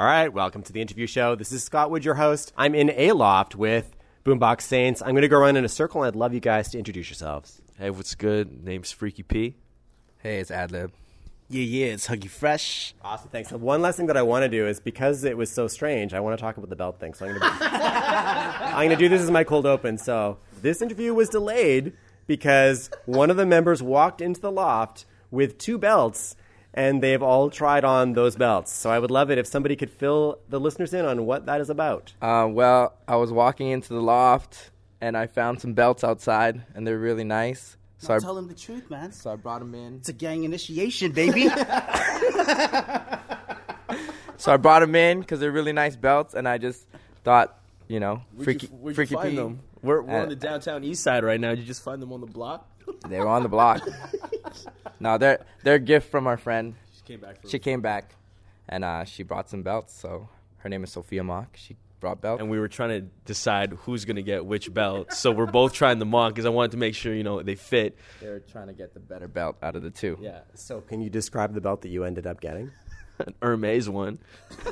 All right, welcome to the interview show. This is Scott Wood, your host. I'm in a loft with Boombox Saints. I'm going to go around in a circle, and I'd love you guys to introduce yourselves. Hey, what's good? Name's Freaky P. Hey, it's Adlib. Yeah, yeah, it's Huggy Fresh. Awesome, thanks. So one last thing that I want to do is because it was so strange, I want to talk about the belt thing. So I'm going to I'm going to do this as my cold open. So this interview was delayed because one of the members walked into the loft with two belts and they've all tried on those belts. So I would love it if somebody could fill the listeners in on what that is about. Uh, well, I was walking into the loft and I found some belts outside, and they're really nice. So I, tell them the truth, man. so I brought them in. It's a gang initiation, baby. So I brought them in because they're really nice belts, and I just thought, you know, freaky, Where'd you freaky find P. them? We're, we're Uh, on the downtown east side right now. Did you just find them on the block? They were on the block. no, they're they're a gift from our friend. She came back. She came back, and uh, she brought some belts. So her name is Sophia Mock. She brought belts. and we were trying to decide who's gonna get which belt. so we're both trying them on because I wanted to make sure you know they fit. They're trying to get the better belt out of the two. Yeah, So can you describe the belt that you ended up getting? an Hermes one.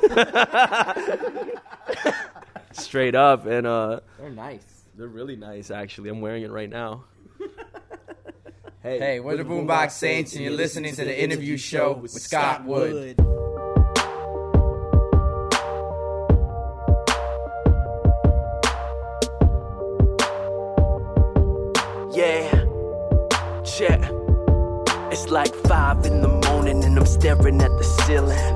Straight up, and uh, They're nice. they're really nice. Actually, I'm wearing it right now. Hey, we're the Boombox Saints, and you're listening to the interview show with Scott Wood. Yeah, check. It's like five in the morning and I'm staring at the ceiling.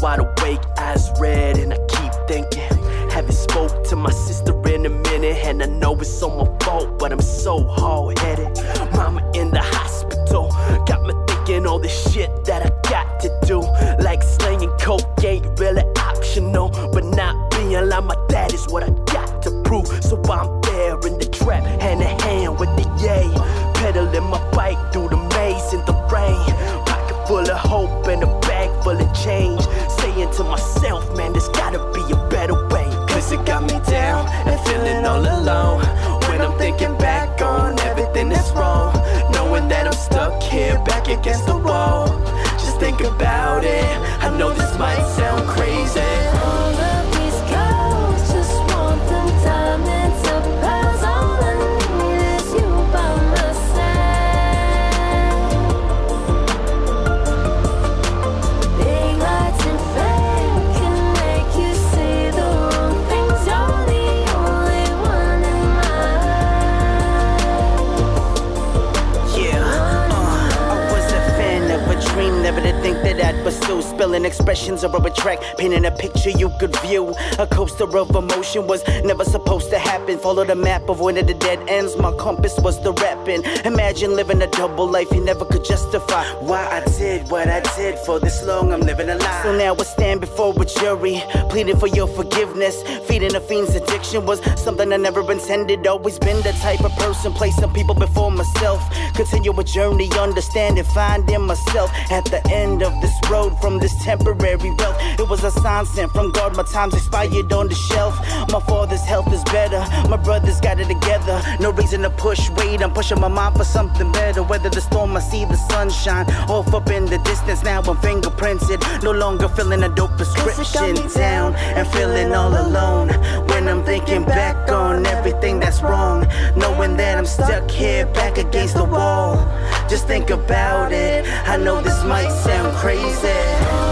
Wide awake, eyes red, and I keep thinking. Haven't spoke to my sister in a minute, and I know it's all my fault, but I'm so hard headed. Mama in the hospital, got me thinking all the shit that I got to do. Like slinging coke ain't really optional, but not being like my dad is what I got to prove. So I'm there in the trap, hand in hand with the yay. Pedaling my bike through the maze in the rain. Full of hope and a bag full of change. Saying to myself, man, there's gotta be a and feeling all alone. When I'm thinking back on everything that's wrong. Knowing that I'm stuck here back against the wall. Just think about it. I know this might sound crazy. Track, painting a picture you could view. A coaster of emotion was never supposed to happen. Follow the map of one of the dead ends, my compass was the rapping. Imagine living a double life you never could justify. Why I did what I did for this long, I'm living a lie. So now I stand before a jury, pleading for your forgiveness. Feeding the fiend's addiction was something I never intended. Always been the type of person, place placing people before myself. Continue a journey, understanding, finding myself at the end of this road from this temporary wealth. It was a sign sent from God, my time's expired on the shelf. My father's health is better, my brothers got it together. No reason to push weight, I'm pushing my mind for something better. Whether the storm, I see the sunshine. Off up in the distance, now I'm fingerprinted. No longer feeling a dope prescription down and feeling all alone. When I'm thinking back on everything that's wrong, knowing that I'm stuck here back against the wall. Just think about it. I know this might sound crazy.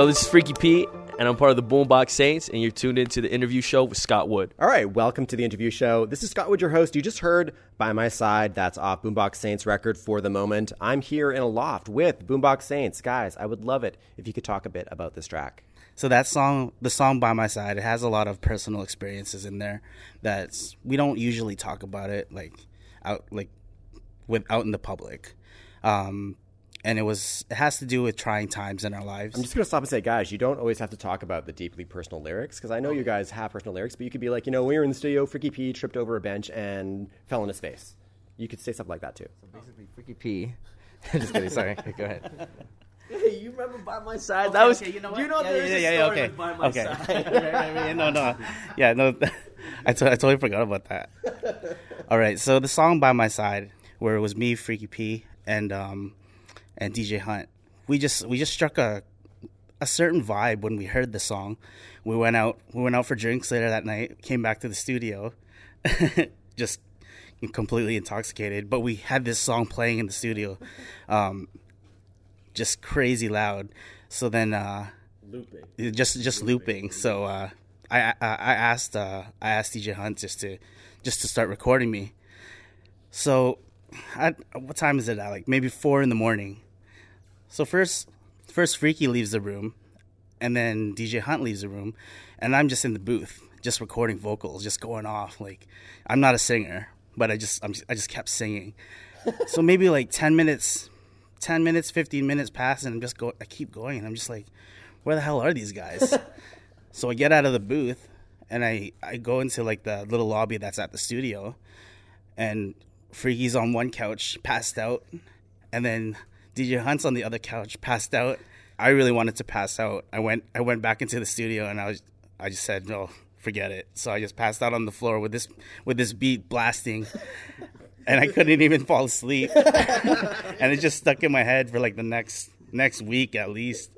Yo, this is Freaky P, and I'm part of the Boombox Saints, and you're tuned into the interview show with Scott Wood. All right, welcome to the interview show. This is Scott Wood, your host. You just heard By My Side. That's off Boombox Saints record for the moment. I'm here in a loft with Boombox Saints. Guys, I would love it if you could talk a bit about this track. So that song, the song by my side, it has a lot of personal experiences in there that's we don't usually talk about it like out like with out in the public. Um, and it was it has to do with trying times in our lives. I'm just going to stop and say, guys, you don't always have to talk about the deeply personal lyrics because I know you guys have personal lyrics, but you could be like, you know, we were in the studio, Freaky P tripped over a bench and fell on his face. You could say something like that too. So basically, Freaky P. Just kidding. Sorry. Go ahead. Hey, you remember by my side? Okay, that was. okay, you know what? You know, yeah, there's yeah, a yeah, yeah, story okay. with by my okay. side. Right, right, right, yeah, no, no, yeah, no. I, totally forgot about that. All right, so the song by my side, where it was me, Freaky P, and um, and DJ Hunt, we just we just struck a a certain vibe when we heard the song. We went out we went out for drinks later that night. Came back to the studio, just completely intoxicated. But we had this song playing in the studio. Um, just crazy loud. So then, uh, looping, just just looping. So uh, I, I I asked uh, I asked DJ Hunt just to just to start recording me. So, at what time is it at? Like maybe four in the morning. So first, first Freaky leaves the room, and then DJ Hunt leaves the room, and I'm just in the booth, just recording vocals, just going off. Like I'm not a singer, but I just I'm, I just kept singing. so maybe like ten minutes 10 minutes, 15 minutes pass, and I'm just go. I keep going, and I'm just like, where the hell are these guys? so I get out of the booth, and I I go into like the little lobby that's at the studio, and Freaky's on one couch, passed out, and then DJ Hunt's on the other couch, passed out. I really wanted to pass out. I went I went back into the studio, and I was I just said no. Forget it. So I just passed out on the floor with this with this beat blasting, and I couldn't even fall asleep. and it just stuck in my head for like the next next week at least.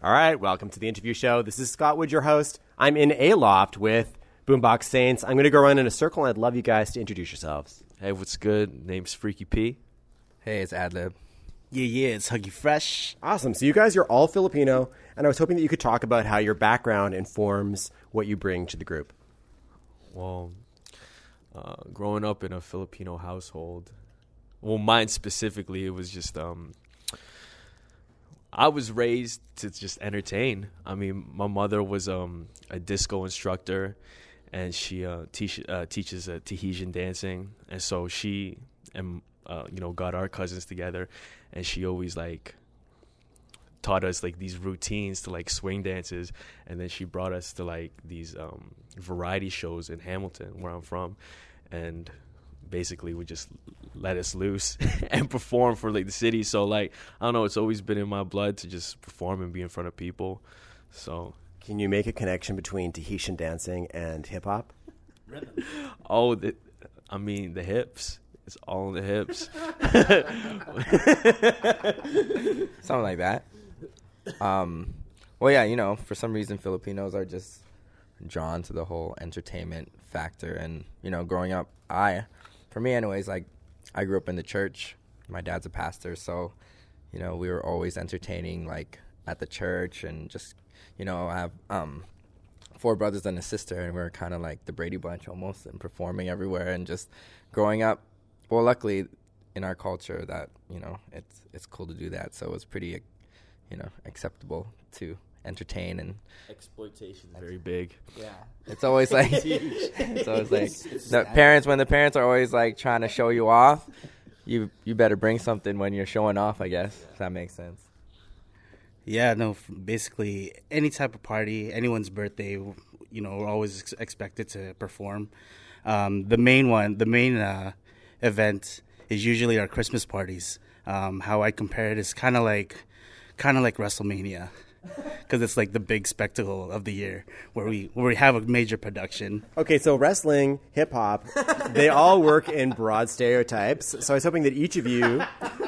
All right, welcome to the interview show. This is Scott Wood, your host. I'm in a loft with Boombox Saints. I'm going to go around in a circle, and I'd love you guys to introduce yourselves. Hey, what's good? Name's Freaky P. Hey, it's Adlib. Yeah, yeah, it's Huggy Fresh. Awesome. So you guys are all Filipino, and I was hoping that you could talk about how your background informs what you bring to the group. Well, uh, growing up in a Filipino household, well, mine specifically, it was just um, I was raised to just entertain. I mean, my mother was um, a disco instructor, and she uh, teach, uh, teaches uh, Tahitian dancing, and so she and uh, you know got our cousins together, and she always like taught us like these routines to like swing dances and then she brought us to like these um, variety shows in Hamilton where I'm from and basically would just let us loose and perform for like the city. So like I don't know it's always been in my blood to just perform and be in front of people. So Can you make a connection between Tahitian dancing and hip hop? oh the, I mean the hips it's all in the hips Something like that. Um, well, yeah, you know, for some reason, Filipinos are just drawn to the whole entertainment factor. And, you know, growing up, I, for me, anyways, like, I grew up in the church. My dad's a pastor. So, you know, we were always entertaining, like, at the church and just, you know, I have, um, four brothers and a sister, and we are kind of like the Brady Bunch almost, and performing everywhere, and just growing up. Well, luckily, in our culture, that you know, it's it's cool to do that. So it's pretty, you know, acceptable to entertain, and exploitation is very big yeah, it's always like it's always like the parents when the parents are always like trying to show you off. You you better bring something when you're showing off. I guess if that makes sense. Yeah, no, basically any type of party, anyone's birthday, you know, we're always ex- expected to perform. Um, the main one, the main uh, event is usually our Christmas parties. Um, how I compare it is kind of like, kind of like WrestleMania, because it's like the big spectacle of the year where we where we have a major production. Okay, so wrestling, hip hop, they all work in broad stereotypes. So I was hoping that each of you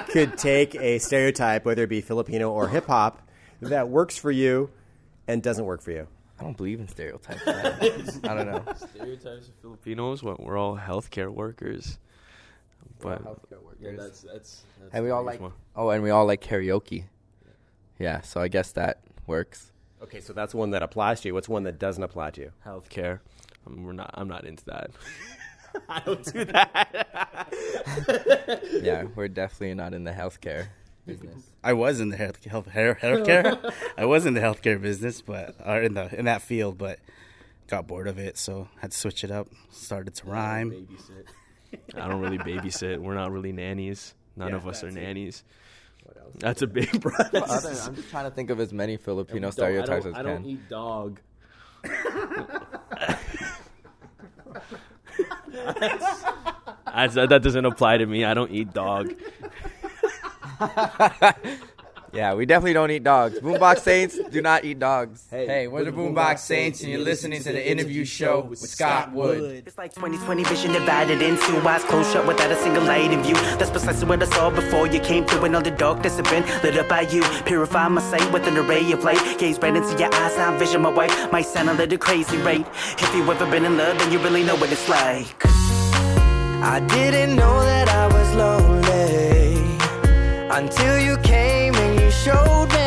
could take a stereotype, whether it be Filipino or hip hop, that works for you and doesn't work for you. I don't believe in stereotypes. I don't know. stereotypes of Filipinos when we're all healthcare workers but Yeah, that's, that's, that's And we all like biggest one. oh, and we all like karaoke. Yeah, so I guess that works. Okay, so that's one that applies to you. What's one that doesn't apply to you? Healthcare. Um, we're not. I'm not into that. I don't do that. Yeah, we're definitely not in the healthcare business. I was in the health, health, health healthcare. I was in the healthcare business, but or in the in that field, but got bored of it, so had to switch it up. Started to rhyme. Babysit. I don't really babysit. We're not really nannies. None Yeah, of us are that's it. nannies. That's a big brother. Other, I'm just trying to think of as many Filipino stereotypes as I can. I don't eat dog. That's, that doesn't apply to me. I don't eat dog. Yeah, we definitely don't eat dogs. Boombox Saints do not eat dogs. Hey, hey we're the Boombox Saints, and you're listening to the interview show with Scott Wood. It's like 2020 vision divided into eyes closed shut without a single light in view. That's precisely what I saw before you came through, and all the darkness had been lit up by you. Purify my sight with an array of light. Gaze right into your eyes, I vision my wife. Might sound a little crazy, right? If you've ever been in love, then you really know what it's like. I didn't know that I was lonely until you came and you showed me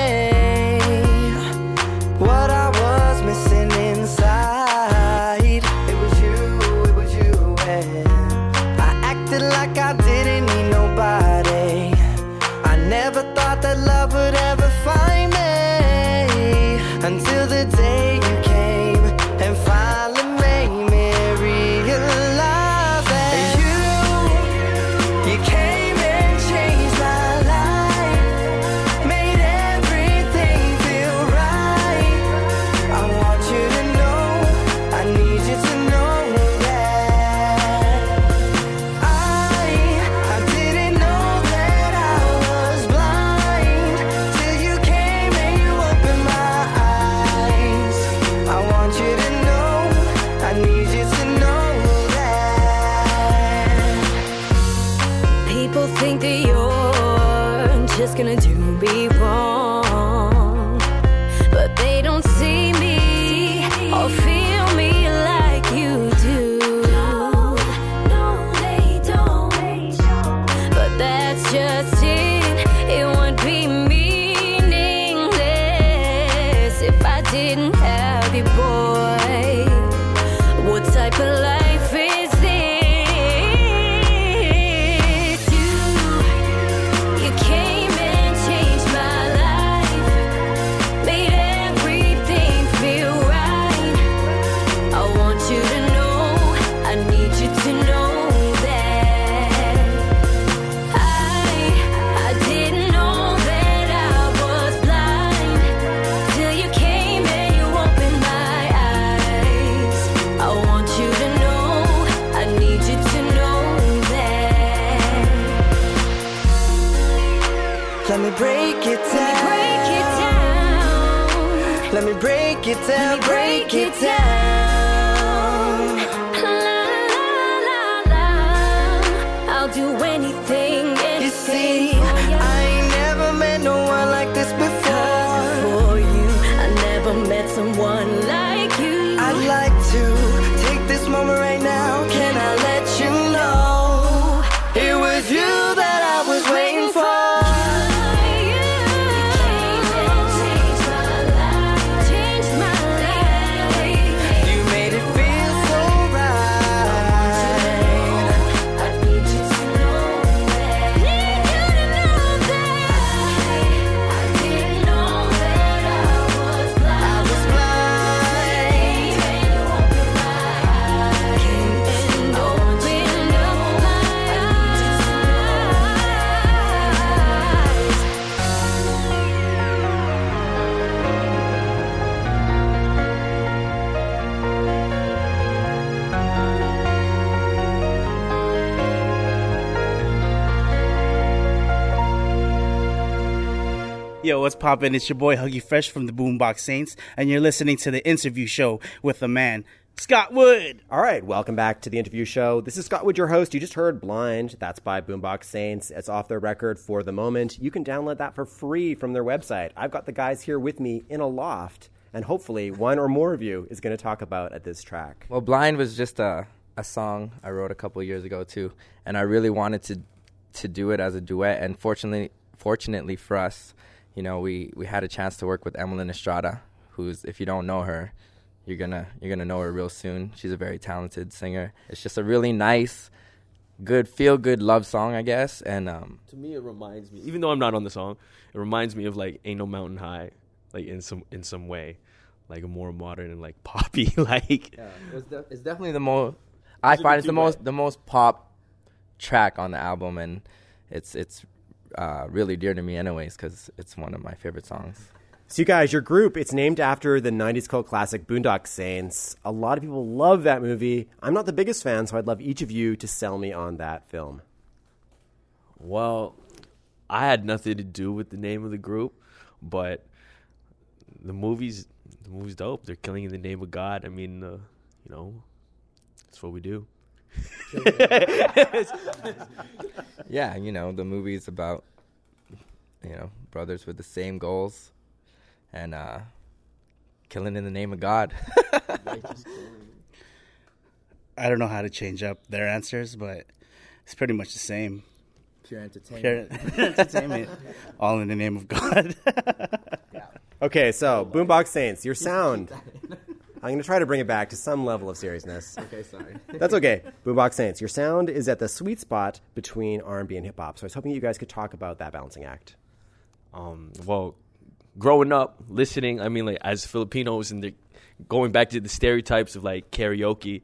what's poppin'? It's your boy Huggy Fresh from the Boombox Saints, and you're listening to the interview show with the man, Scott Wood. All right, welcome back to the interview show. This is Scott Wood, your host. You just heard Blind. That's by Boombox Saints. It's off their record for the moment. You can download that for free from their website. I've got the guys here with me in a loft, and hopefully one or more of you is going to talk about at this track. Well, Blind was just a, a song I wrote a couple years ago too, and I really wanted to to do it as a duet. And fortunately, fortunately for us, you know, we we had a chance to work with Emmeline Estrada, who's if you don't know her, you're gonna you're gonna know her real soon. She's a very talented singer. It's just a really nice, good feel good love song, I guess. And um, To me, it reminds me, even though I'm not on the song, it reminds me of like "Ain't No Mountain High," like in some in some way, like a more modern and like poppy. like yeah, it's, de- it's definitely the most. I find it's the most the most pop track on the album, and it's it's uh, really dear to me, anyways, because it's one of my favorite songs. So, you guys, your group, it's named after the 90s cult classic Boondock Saints. A lot of people love that movie. I'm not the biggest fan, so I'd love each of you to sell me on that film. Well, I had nothing to do with the name of the group, but the movie's the movie's dope. They're killing in the name of God. I mean, uh, you know, that's what we do. Yeah, you know, the movie's about you know brothers with the same goals, and uh, killing in the name of God. I don't know how to change up their answers, but it's pretty much the same. Pure entertainment. Pure entertainment, all in the name of God. Okay, so Boombox Saints, your sound. I'm going to try to bring it back to some level of seriousness. Okay, sorry. That's okay. Boombox Saints, your sound is at the sweet spot between R&B and hip hop. So I was hoping you guys could talk about that balancing act. um well growing up listening i mean like as filipinos and the, going back to the stereotypes of like karaoke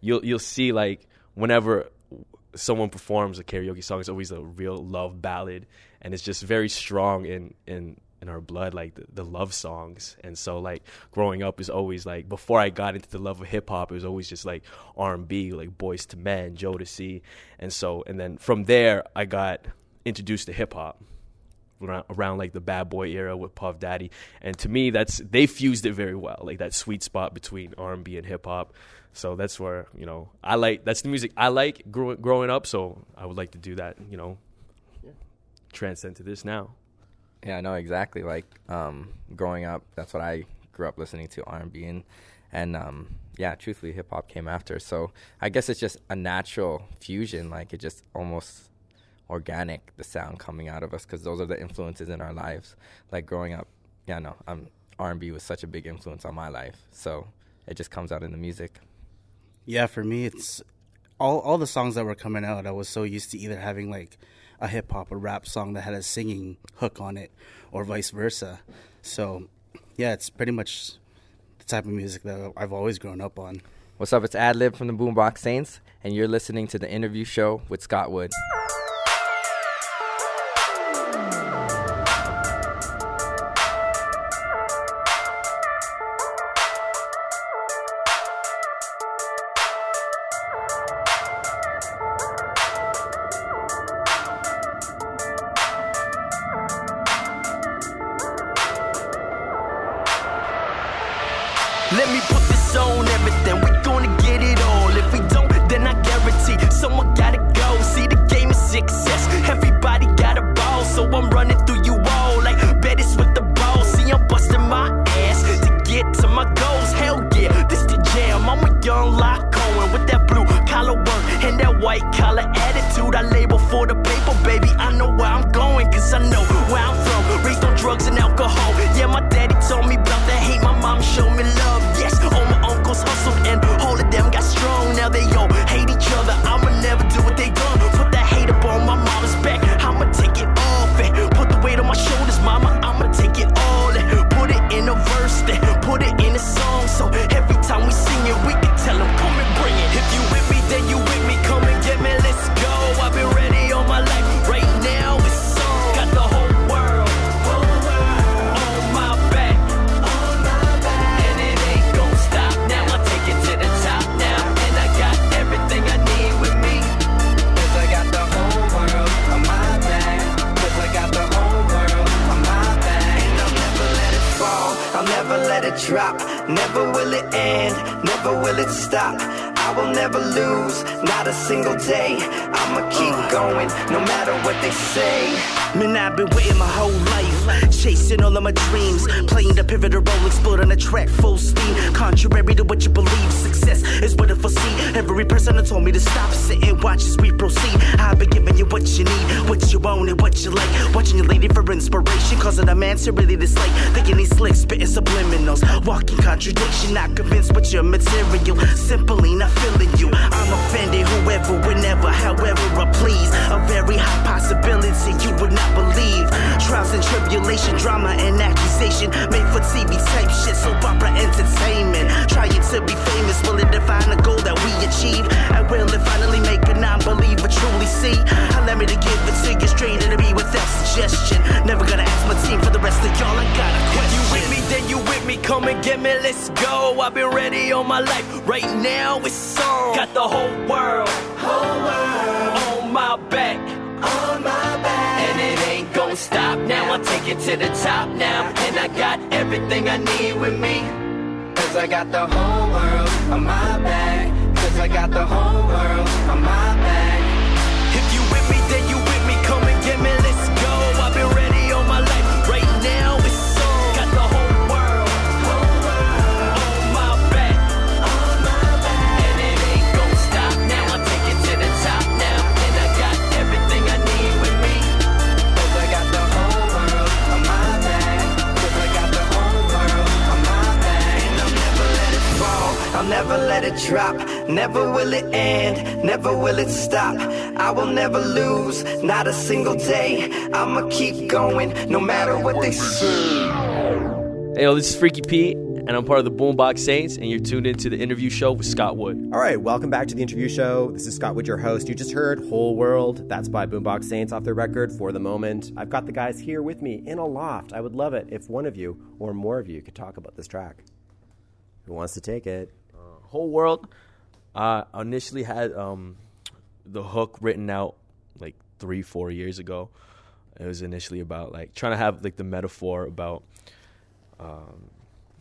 you'll you'll see like whenever someone performs a karaoke song it's always a real love ballad and it's just very strong and in in our blood like the, the love songs and so like growing up is always like before i got into the love of hip hop it was always just like r&b like Boyz II Men joe jodeci and so and then from there i got introduced to hip hop around, around like the bad boy era with Puff Daddy, and to me, that's they fused it very well, like that sweet spot between R and B and hip hop. So that's where you know I like that's the music I like grow, growing up. So I would like to do that, you know, transcend to this now. Yeah, no, exactly. Like um, growing up, that's what I grew up listening to R and B and and um, yeah, truthfully, hip hop came after. So I guess it's just a natural fusion. Like it just almost organic the sound coming out of us because those are the influences in our lives. Like growing up, yeah, no, um, R and B was such a big influence on my life. So it just comes out in the music. yeah, for me, it's all all the songs that were coming out. I was so used to either having like a hip hop or rap song that had a singing hook on it, or vice versa. So, yeah, it's pretty much the type of music that I've always grown up on. What's up? It's Adlib from the Boombox Saints, and you're listening to the interview show with Scott Wood. Let me put this on everything. We gonna get it all. If we don't, then I guarantee someone gotta go. See, the game is success. Everybody got a ball, so I'm running through you all like Betty's with the ball. See, I'm busting my ass to get to my goals. Hell yeah, this the jam. I'm a young Lock Cohen with that blue collar work and that white collar attitude. I Watching your lady for inspiration, causing a man to really dislike. Thinking he's slick, spitting subliminals, walking contradiction. Not convinced, but you're material. Simply not feeling you. I'm offended, whoever, whenever, however I please. A very high possibility you would not believe. Trials and tribulation, drama and accusation. Made for TV type shit, soap opera entertainment. Trying to be famous, will it define the goal that we achieve? And will it finally make a non believer truly see? Allow me to give it to you straight to me without suggestion. Never gonna ask my team for the rest of y'all. I got a question. You with me, then you with me. Come and get me, let's go. I've been ready all my life. Right now it's on. Got the whole world, whole world on my back, on my back. And it ain't gonna stop now. I'll take it to the top now. And I got everything I need with me. Cause I got the whole world on my back. Never lose. Not a single day. I'ma keep going. No matter what they say. Hey, yo, this is Freaky P, and I'm part of the Boombox Saints, and you're tuned into the interview show with Scott Wood. All right, welcome back to the interview show. This is Scott Wood, your host. You just heard Whole World. That's by Boombox Saints off their record for the moment. I've got the guys here with me in a loft. I would love it if one of you or more of you could talk about this track. Who wants to take it? Whole World, I initially had um, the hook written out like three, four years ago. It was initially about like trying to have like the metaphor about, um,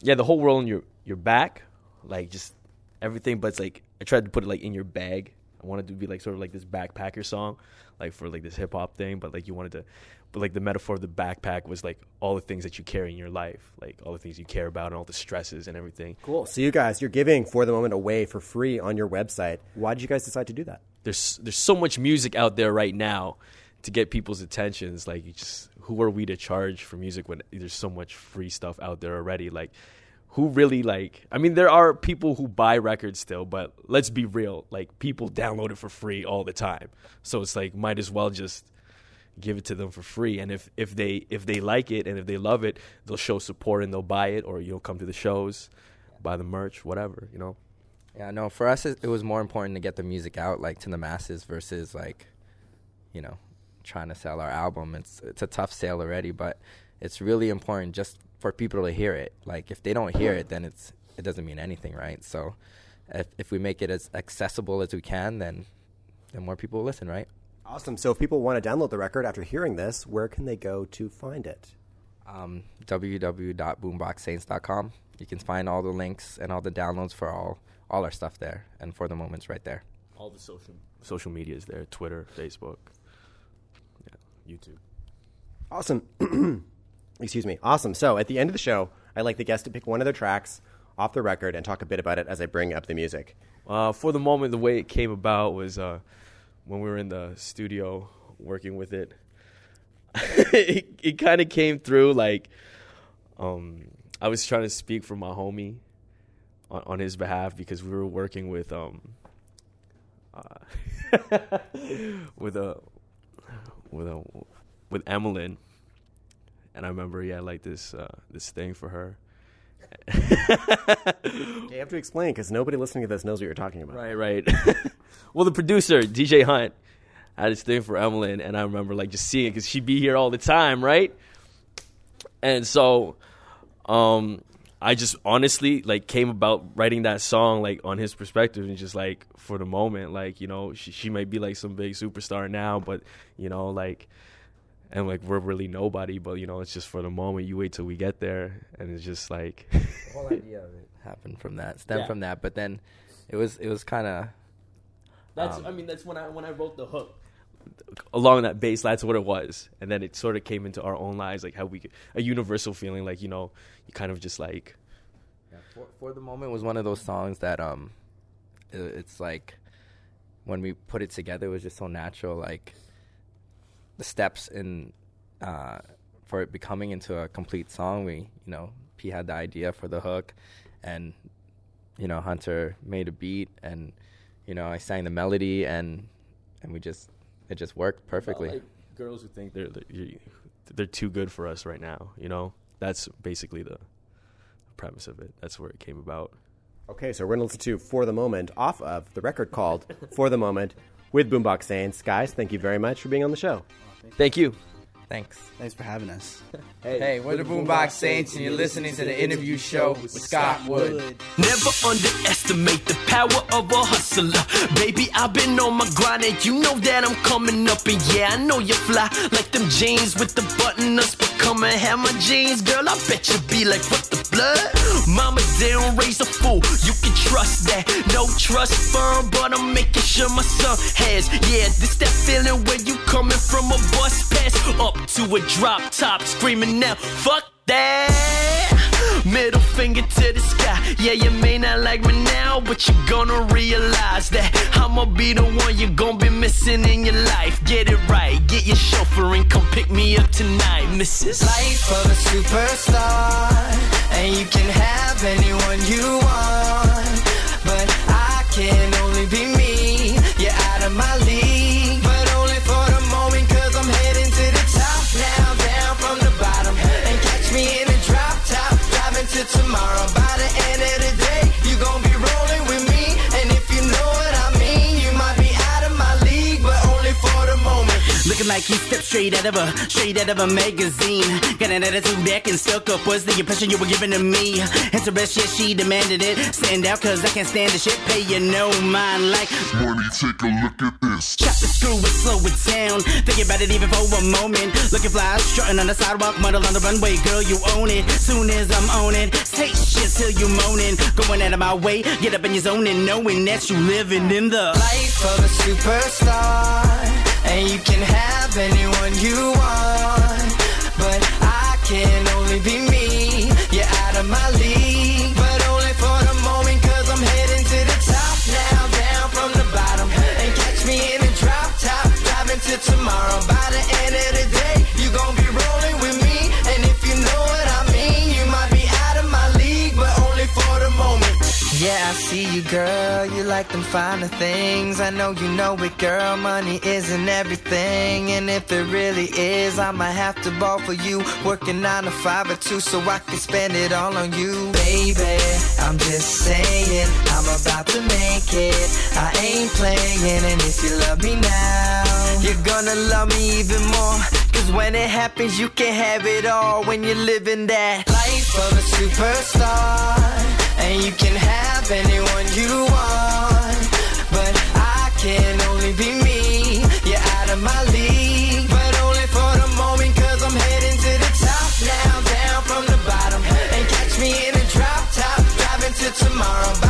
yeah, the whole world in your your back, like just everything. But it's like I tried to put it like in your bag. I wanted to be like sort of like this backpacker song, like for like this hip hop thing. But like you wanted to, but like the metaphor of the backpack was like all the things that you carry in your life, like all the things you care about and all the stresses and everything. Cool. So you guys, you're giving for the moment away for free on your website. Why did you guys decide to do that? There's there's so much music out there right now to get people's attentions. Like, just who are we to charge for music when there's so much free stuff out there already? Like, who really like? I mean, there are people who buy records still, but let's be real. Like, people download it for free all the time, so it's like might as well just give it to them for free. And if if they if they like it and if they love it, they'll show support and they'll buy it, or you'll come to the shows, buy the merch, whatever. You know. Yeah, no, for us, it, it was more important to get the music out, like, to the masses versus, like, you know, trying to sell our album. It's, it's a tough sale already, but it's really important just for people to hear it. Like, if they don't hear it, then it's, it doesn't mean anything, right? So if, if we make it as accessible as we can, then, then more people will listen, right? Awesome. So if people want to download the record after hearing this, where can they go to find it? um, www.boomboxsaints.com. You can find all the links and all the downloads for all all our stuff there, and for the moments right there. All the social social media is there: Twitter, Facebook, yeah, YouTube. Awesome. Excuse me. Awesome. So at the end of the show, I like the guests to pick one of their tracks off the record and talk a bit about it as I bring up the music. Uh, for the moment, the way it came about was uh, when we were in the studio working with it. it it kind of came through like um, I was trying to speak for my homie on, on his behalf because we were working with um, uh, with a with a with Emmeline, and I remember he had like this uh, this thing for her. You have to explain because nobody listening to this knows what you're talking about. Right, right. well, the producer, DJ Hunt, had his thing for Emmeline, and I remember like just seeing it because she'd be here all the time, right? And so, um, I just honestly like came about writing that song like on his perspective and just like for the moment, like you know, she she might be like some big superstar now, but you know, like. And like we're really nobody, but you know it's just for the moment. You wait till we get there, and it's just like The whole idea of it happened from that, stemmed Yeah. from that. But then it was it was kind of That's Um, I mean that's when I when I wrote the hook. Along that base. That's what it was, and then it sort of came into our own lives, like how we a universal feeling, like you know, you kind of just like Yeah, for, for the moment was one of those songs that um, it's like when we put it together, it was just so natural. Like the steps in uh, for it becoming into a complete song. We, you know, P had the idea for the hook, and you know Hunter made a beat, and you know I sang the melody, and and we just it just worked perfectly. like girls who think they're they're, they're too good for us right now. You know, that's basically the premise of it. That's where it came about. Okay, so we're going to listen to For the Moment off of the record called For the Moment with Boombox Saints. Guys, thank you very much for being on the show. Thank you. Thanks. Thanks for having us. Hey, we're the Boombox Saints, and you're listening to the interview show with Scott Wood. Never underestimate the power of a hustler. Baby, I've been on my grind and you know that I'm coming up. And yeah, I know you fly like them jeans with the button ups. But come and have my jeans, girl. I bet you be like, what the blood? Mama didn't raise a fool. You can trust that. No trust firm, but I'm making sure my son has. Yeah, this that feeling when you coming from a bus pass up to a drop top, screaming now, fuck that. Middle finger to the sky. Yeah, you may not like me now, but you're gonna realize that I'ma be the one you're gonna be missing in your life. Get it right, get your chauffeur and come pick me up tonight, Mrs. Life of a superstar, and you can have anyone you want. But I can only be me. You're out of my league, Looking like you stepped straight out of a straight out of a magazine. Got an attitude that can stuck up. Was the impression you were giving to me? Interest, yeah, she demanded it. Stand out, cause I can't stand the shit. Pay you no mind like Money, take a look at this. Chop the screw and slow it down. Think about it even for a moment. Looking fly, strutting on the sidewalk, muddle on the runway. Girl, you own it. Soon as I'm on it, say shit till you moaning. Going out of my way, get up in your zone and knowing that you living in the life of a superstar, tomorrow. By the end of the day, you gon' be rolling with me. And if you know what I mean, you might be out of my league, but only for the moment. Yeah, I see you, girl. You like them finer things. I know you know it, girl. Money isn't everything. And if it really is, I'ma have to ball for you. Working nine to five or two so I can spend it all on you. Baby, I'm just saying, I'm about to make it. I ain't playing, and if you love me now, you're gonna love me even more. Cause when it happens, you can have it all when you're living that life of a superstar. And you can have anyone you want. But I can only be me. You're out of my league. But only for the moment, cause I'm heading to the top now, down from the bottom. And catch me in a drop top, driving to tomorrow.